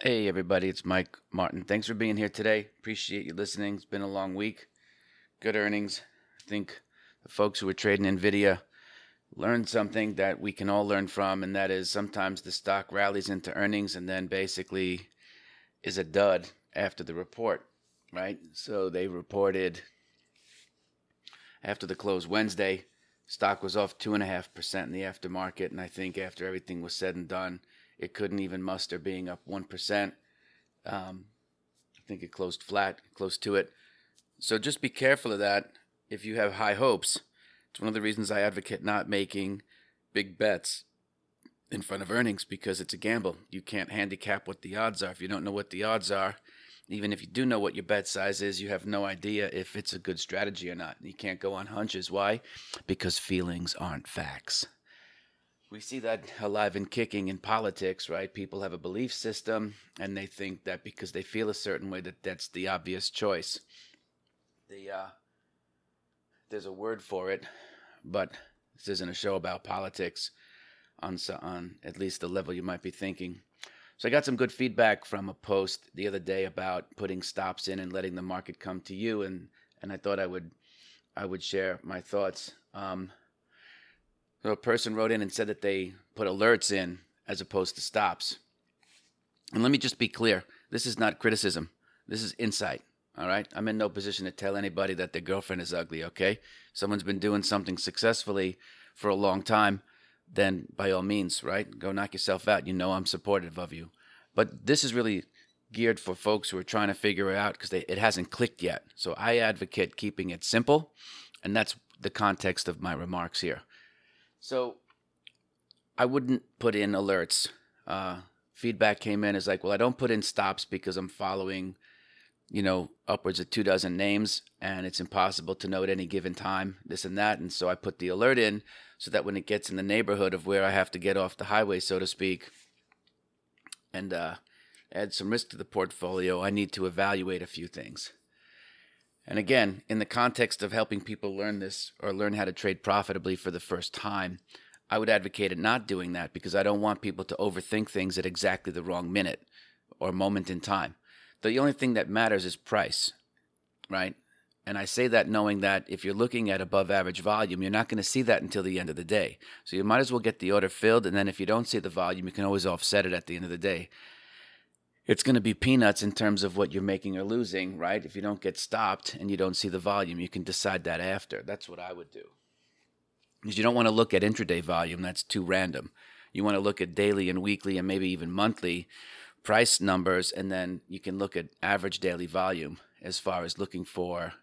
Hey, everybody, it's Mike Martin. Thanks for being here today. Appreciate you listening. It's been a long week. Good earnings. I think the folks who are trading NVIDIA learned something that we can all learn from, and that is sometimes the stock rallies into earnings and then basically is a dud after the report, right? So they reported after the close Wednesday, stock was off 2.5% in the aftermarket, and I think after everything was said and done, it couldn't even muster being up 1%. Um, I think it closed flat, close to it. So just be careful of that if you have high hopes. It's one of the reasons I advocate not making big bets in front of earnings because it's a gamble. You can't handicap what the odds are. If you don't know what the odds are, even if you do know what your bet size is, you have no idea if it's a good strategy or not. You can't go on hunches. Why? Because feelings aren't facts we see that alive and kicking in politics, right? People have a belief system and they think that because they feel a certain way that that's the obvious choice. The uh, there's a word for it, but this isn't a show about politics on on at least the level you might be thinking. So I got some good feedback from a post the other day about putting stops in and letting the market come to you, and and I thought I would I would share my thoughts. Um, so a person wrote in and said that they put alerts in as opposed to stops. And let me just be clear this is not criticism, this is insight. All right. I'm in no position to tell anybody that their girlfriend is ugly. Okay. Someone's been doing something successfully for a long time, then by all means, right? Go knock yourself out. You know I'm supportive of you. But this is really geared for folks who are trying to figure it out because it hasn't clicked yet. So I advocate keeping it simple. And that's the context of my remarks here. So I wouldn't put in alerts. Uh, feedback came in as like, well, I don't put in stops because I'm following, you know, upwards of two dozen names and it's impossible to know at any given time, this and that. And so I put the alert in so that when it gets in the neighborhood of where I have to get off the highway, so to speak, and uh, add some risk to the portfolio, I need to evaluate a few things. And again, in the context of helping people learn this or learn how to trade profitably for the first time, I would advocate it not doing that because I don't want people to overthink things at exactly the wrong minute or moment in time. The only thing that matters is price, right? And I say that knowing that if you're looking at above average volume, you're not going to see that until the end of the day. So you might as well get the order filled. And then if you don't see the volume, you can always offset it at the end of the day it's going to be peanuts in terms of what you're making or losing, right? If you don't get stopped and you don't see the volume, you can decide that after. That's what I would do. Because you don't want to look at intraday volume, that's too random. You want to look at daily and weekly and maybe even monthly price numbers, and then you can look at average daily volume as far as looking for,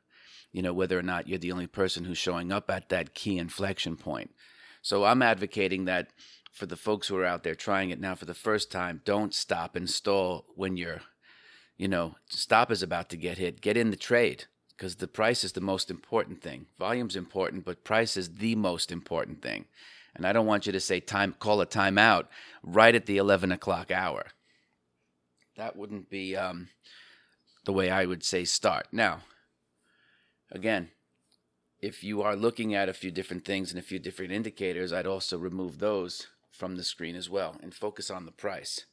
you know, whether or not you're the only person who's showing up at that key inflection point. So I'm advocating that for the folks who are out there trying it now for the first time, don't stop and stall when you're, you know, stop is about to get hit. Get in the trade because the price is the most important thing. Volume's important, but price is the most important thing. And I don't want you to say time, call a timeout right at the 11 o'clock hour. That wouldn't be um, the way I would say start. Now, again, if you are looking at a few different things and a few different indicators, I'd also remove those from the screen as well and focus on the price.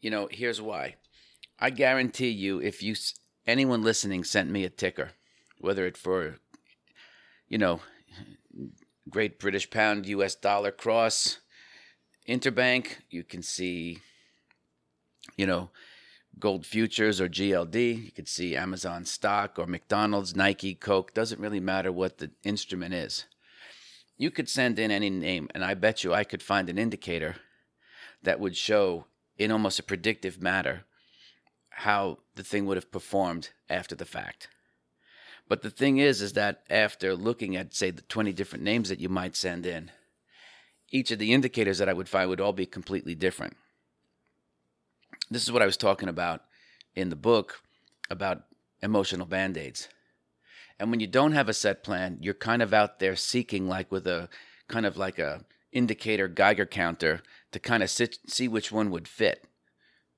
You know, here's why. I guarantee you, if you anyone listening sent me a ticker, whether it for, you know, Great British Pound, U.S. Dollar Cross, Interbank, you can see, you know, gold futures or GLD. You could see Amazon stock or McDonald's, Nike, Coke. Doesn't really matter what the instrument is you could send in any name, and I bet you I could find an indicator that would show in almost a predictive matter how the thing would have performed after the fact. But the thing is, is that after looking at, say, the 20 different names that you might send in, each of the indicators that I would find would all be completely different. This is what I was talking about in the book about emotional band aids. And when you don't have a set plan, you're kind of out there seeking, like with a kind of like a indicator Geiger counter to kind of sit, see which one would fit.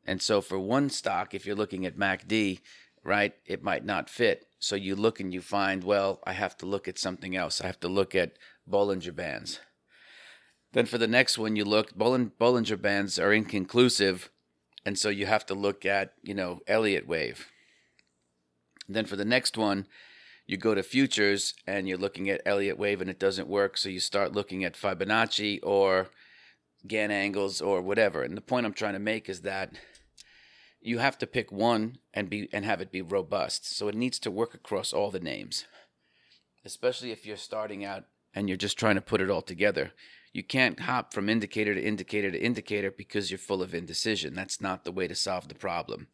And so for one stock, if you're looking at MACD, right, it might not fit. So you look and you find, well, I have to look at something else. I have to look at Bollinger Bands. Then for the next one, you look, Bollinger Bands are inconclusive. And so you have to look at, you know, Elliott wave. then for the next one, you go to futures and you're looking at Elliott wave and it doesn't work. So you start looking at Fibonacci or Gann angles or whatever. And the point I'm trying to make is that you have to pick one and be and have it be robust. So it needs to work across all the names. Especially if you're starting out and you're just trying to put it all together. You can't hop from indicator to indicator to indicator because you're full of indecision. That's not the way to solve the problem.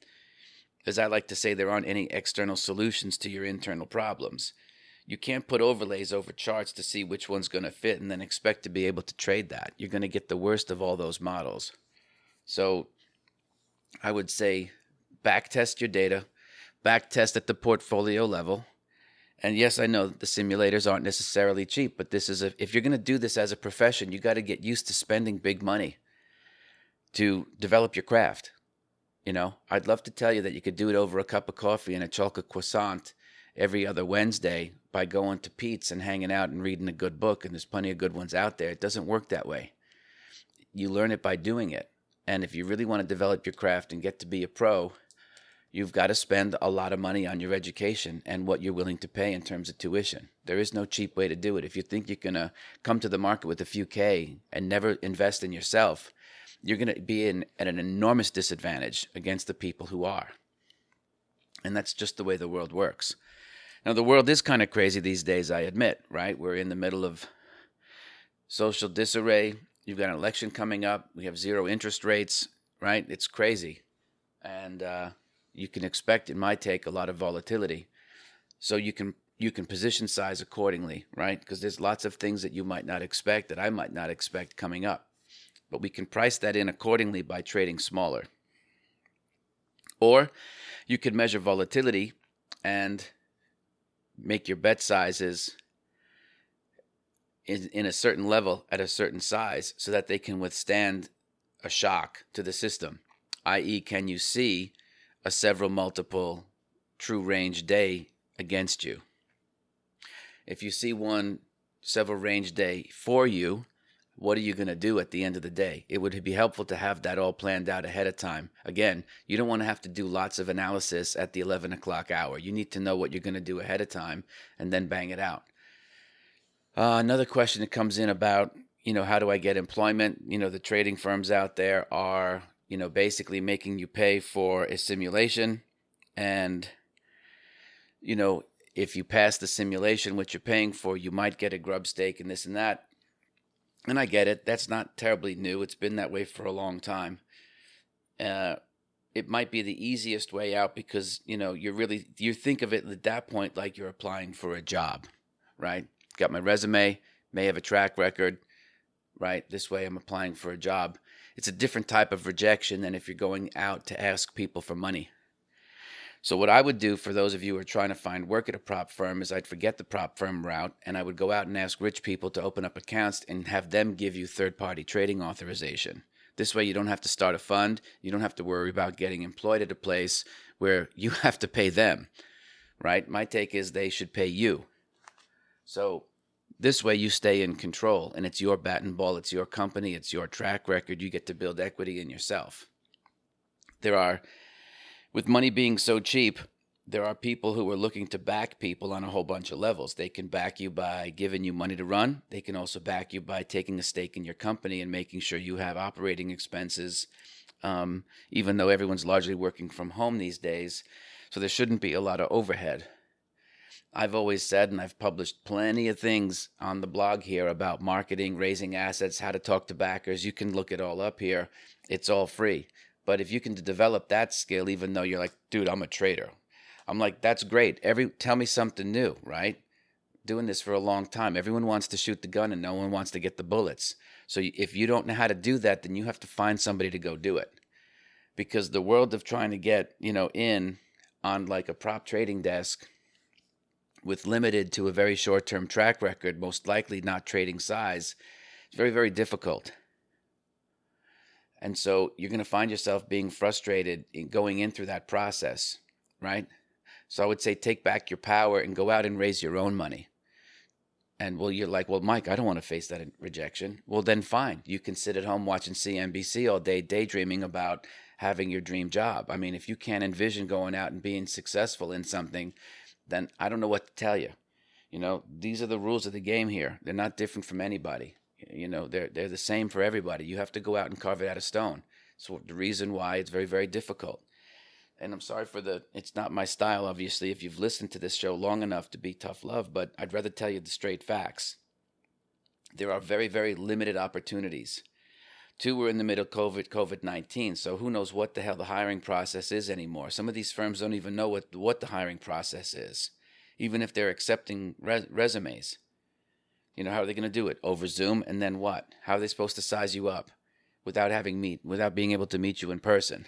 As I like to say, there aren't any external solutions to your internal problems. You can't put overlays over charts to see which one's going to fit and then expect to be able to trade that. You're going to get the worst of all those models. So I would say back test your data, back test at the portfolio level. And yes, I know the simulators aren't necessarily cheap, but this is a, if you're going to do this as a profession, you got to get used to spending big money to develop your craft. You know, I'd love to tell you that you could do it over a cup of coffee and a chocolate croissant every other Wednesday by going to Pete's and hanging out and reading a good book. And there's plenty of good ones out there. It doesn't work that way. You learn it by doing it. And if you really want to develop your craft and get to be a pro, you've got to spend a lot of money on your education and what you're willing to pay in terms of tuition. There is no cheap way to do it. If you think you're going to come to the market with a few K and never invest in yourself, you're going to be in, at an enormous disadvantage against the people who are. And that's just the way the world works. Now, the world is kind of crazy these days, I admit, right? We're in the middle of social disarray. You've got an election coming up. We have zero interest rates, right? It's crazy. And uh, you can expect, in my take, a lot of volatility. So you can you can position size accordingly, right? Because there's lots of things that you might not expect that I might not expect coming up but we can price that in accordingly by trading smaller. Or you could measure volatility and make your bet sizes in, in a certain level at a certain size so that they can withstand a shock to the system, i.e., can you see a several multiple true range day against you? If you see one several range day for you, what are you going to do at the end of the day? It would be helpful to have that all planned out ahead of time. Again, you don't want to have to do lots of analysis at the 11 o'clock hour. You need to know what you're going to do ahead of time and then bang it out. Uh, another question that comes in about, you know, how do I get employment? You know, the trading firms out there are, you know, basically making you pay for a simulation. And, you know, if you pass the simulation, which you're paying for, you might get a grub stake and this and that and I get it. That's not terribly new. It's been that way for a long time. Uh, it might be the easiest way out because you know you're really you think of it at that point like you're applying for a job, right? Got my resume, may have a track record, right? This way I'm applying for a job. It's a different type of rejection than if you're going out to ask people for money. So what I would do for those of you who are trying to find work at a prop firm is I'd forget the prop firm route and I would go out and ask rich people to open up accounts and have them give you third-party trading authorization. This way you don't have to start a fund, you don't have to worry about getting employed at a place where you have to pay them. Right? My take is they should pay you. So this way you stay in control and it's your bat and ball, it's your company, it's your track record, you get to build equity in yourself. There are with money being so cheap, there are people who are looking to back people on a whole bunch of levels. They can back you by giving you money to run. They can also back you by taking a stake in your company and making sure you have operating expenses, um, even though everyone's largely working from home these days. So there shouldn't be a lot of overhead. I've always said, and I've published plenty of things on the blog here about marketing, raising assets, how to talk to backers. You can look it all up here. It's all free. But if you can develop that skill, even though you're like, dude, I'm a trader, I'm like, that's great. Every tell me something new, right? Doing this for a long time. Everyone wants to shoot the gun and no one wants to get the bullets. So if you don't know how to do that, then you have to find somebody to go do it. Because the world of trying to get, you know, in on like a prop trading desk with limited to a very short term track record, most likely not trading size, it's very, very difficult. And so you're going to find yourself being frustrated in going in through that process, right? So I would say take back your power and go out and raise your own money. And well, you're like, well, Mike, I don't want to face that rejection. Well, then fine. You can sit at home watching CNBC all day, daydreaming about having your dream job. I mean, if you can't envision going out and being successful in something, then I don't know what to tell you. You know, these are the rules of the game here. They're not different from anybody. You know, they're they're the same for everybody. You have to go out and carve it out of stone. So the reason why it's very very difficult. And I'm sorry for the it's not my style obviously if you've listened to this show long enough to be tough love, but I'd rather tell you the straight facts. There are very very limited opportunities. Two, we're in the middle of COVID COVID nineteen, so who knows what the hell the hiring process is anymore? Some of these firms don't even know what what the hiring process is even if they're accepting res- resumes. You know, how are they going to do it? Over Zoom, and then what? How are they supposed to size you up without having meet, without being able to meet you in person?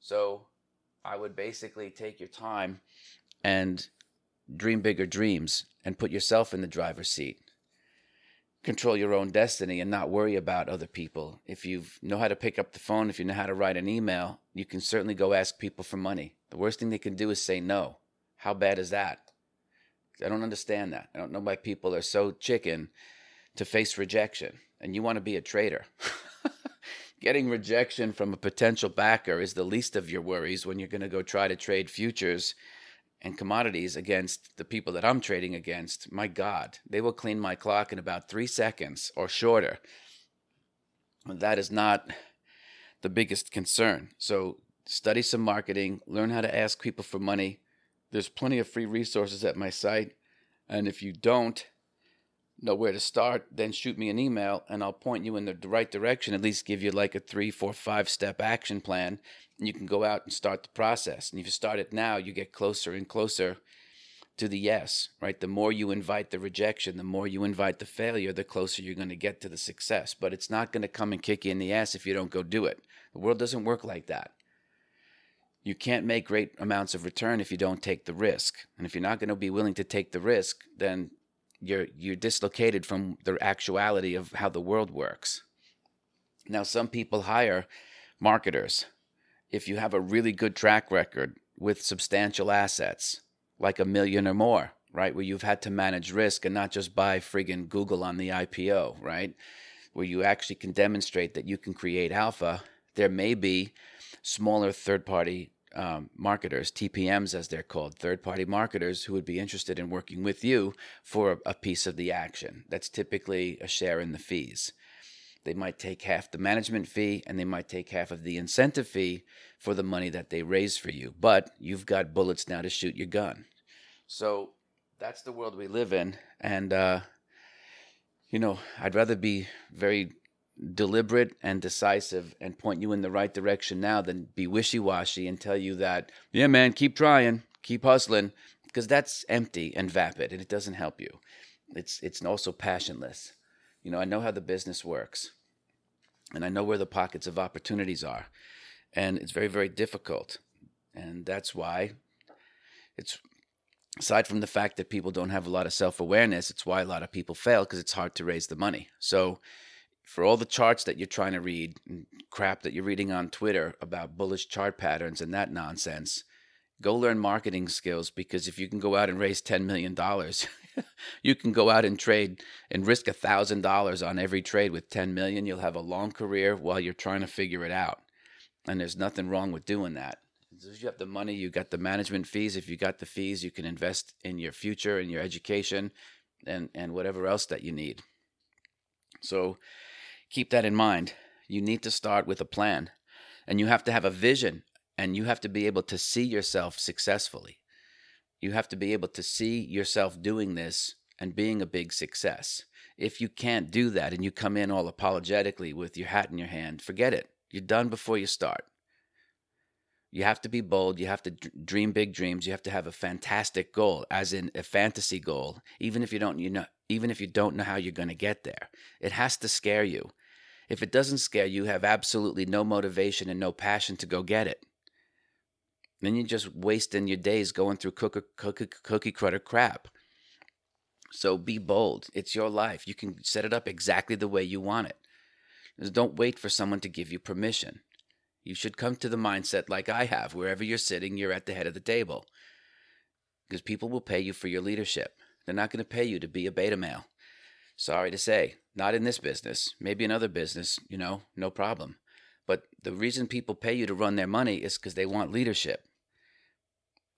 So, I would basically take your time and dream bigger dreams and put yourself in the driver's seat. Control your own destiny and not worry about other people. If you know how to pick up the phone, if you know how to write an email, you can certainly go ask people for money. The worst thing they can do is say no. How bad is that? I don't understand that. I don't know why people are so chicken to face rejection. And you want to be a trader. Getting rejection from a potential backer is the least of your worries when you're going to go try to trade futures and commodities against the people that I'm trading against. My God, they will clean my clock in about three seconds or shorter. That is not the biggest concern. So study some marketing, learn how to ask people for money there's plenty of free resources at my site. And if you don't know where to start, then shoot me an email and I'll point you in the right direction, at least give you like a three, four, five step action plan. And you can go out and start the process. And if you start it now, you get closer and closer to the yes, right? The more you invite the rejection, the more you invite the failure, the closer you're going to get to the success. But it's not going to come and kick you in the ass if you don't go do it. The world doesn't work like that you can't make great amounts of return if you don't take the risk. And if you're not going to be willing to take the risk, then you're you're dislocated from the actuality of how the world works. Now some people hire marketers. If you have a really good track record with substantial assets, like a million or more, right, where you've had to manage risk and not just buy friggin' Google on the IPO, right? Where you actually can demonstrate that you can create alpha, there may be smaller third party um, marketers, TPMs as they're called, third party marketers who would be interested in working with you for a, piece of the action. That's typically a share in the fees. They might take half the management fee and they might take half of the incentive fee for the money that they raise for you. But you've got bullets now to shoot your gun. So that's the world we live in. And, uh, you know, I'd rather be very deliberate and decisive and point you in the right direction now than be wishy washy and tell you that, yeah, man, keep trying, keep hustling, because that's empty and vapid and it doesn't help you. It's, it's also passionless. You know, I know how the business works and I know where the pockets of opportunities are. And it's very, very difficult. And that's why it's aside from the fact that people don't have a lot of self awareness, it's why a lot of people fail because it's hard to raise the money. So, for all the charts that you're trying to read and crap that you're reading on Twitter about bullish chart patterns and that nonsense, go learn marketing skills because if you can go out and raise $10 million, you can go out and trade and risk $1,000 on every trade with 10 million. You'll have a long career while you're trying to figure it out. And there's nothing wrong with doing that. If you have the money, you got the management fees. If you got the fees, you can invest in your future and your education and, and whatever else that you need. So keep that in mind. You need to start with a plan and you have to have a vision and you have to be able to see yourself successfully. You have to be able to see yourself doing this and being a big success. If you can't do that and you come in all apologetically with your hat in your hand, forget it. You're done before you start. You have to be bold. You have to dream big dreams. You have to have a fantastic goal, as in a fantasy goal, even if you don't you know even if you don't know how you're going to get there. It has to scare you. If it doesn't scare you, have absolutely no motivation and no passion to go get it. Then you're just wasting your days going through cookie, cookie, cookie crap. So be bold. It's your life. You can set it up exactly the way you want it. Just don't wait for someone to give you permission. You should come to the mindset like I have. Wherever you're sitting, you're at the head of the table. Because people will pay you for your leadership. They're not going to pay you to be a beta male. Sorry to say, not in this business. Maybe another business, you know, no problem. But the reason people pay you to run their money is because they want leadership.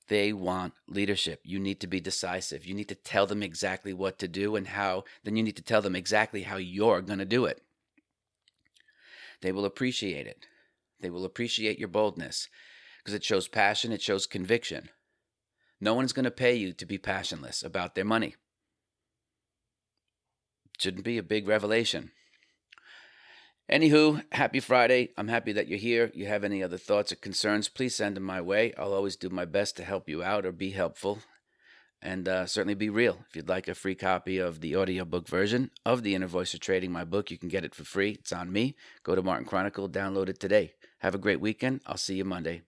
They want leadership. You need to be decisive. You need to tell them exactly what to do and how. Then you need to tell them exactly how you're going to do it. They will appreciate it. They will appreciate your boldness because it shows passion, it shows conviction. No one's going to pay you to be passionless about their money. Shouldn't be a big revelation. Anywho, happy Friday. I'm happy that you're here. You have any other thoughts or concerns, please send them my way. I'll always do my best to help you out or be helpful. And uh, certainly be real. If you'd like a free copy of the audiobook version of The Inner Voice of Trading, my book, you can get it for free. It's on me. Go to Martin Kronicle, download it today. Have a great weekend. I'll see you Monday.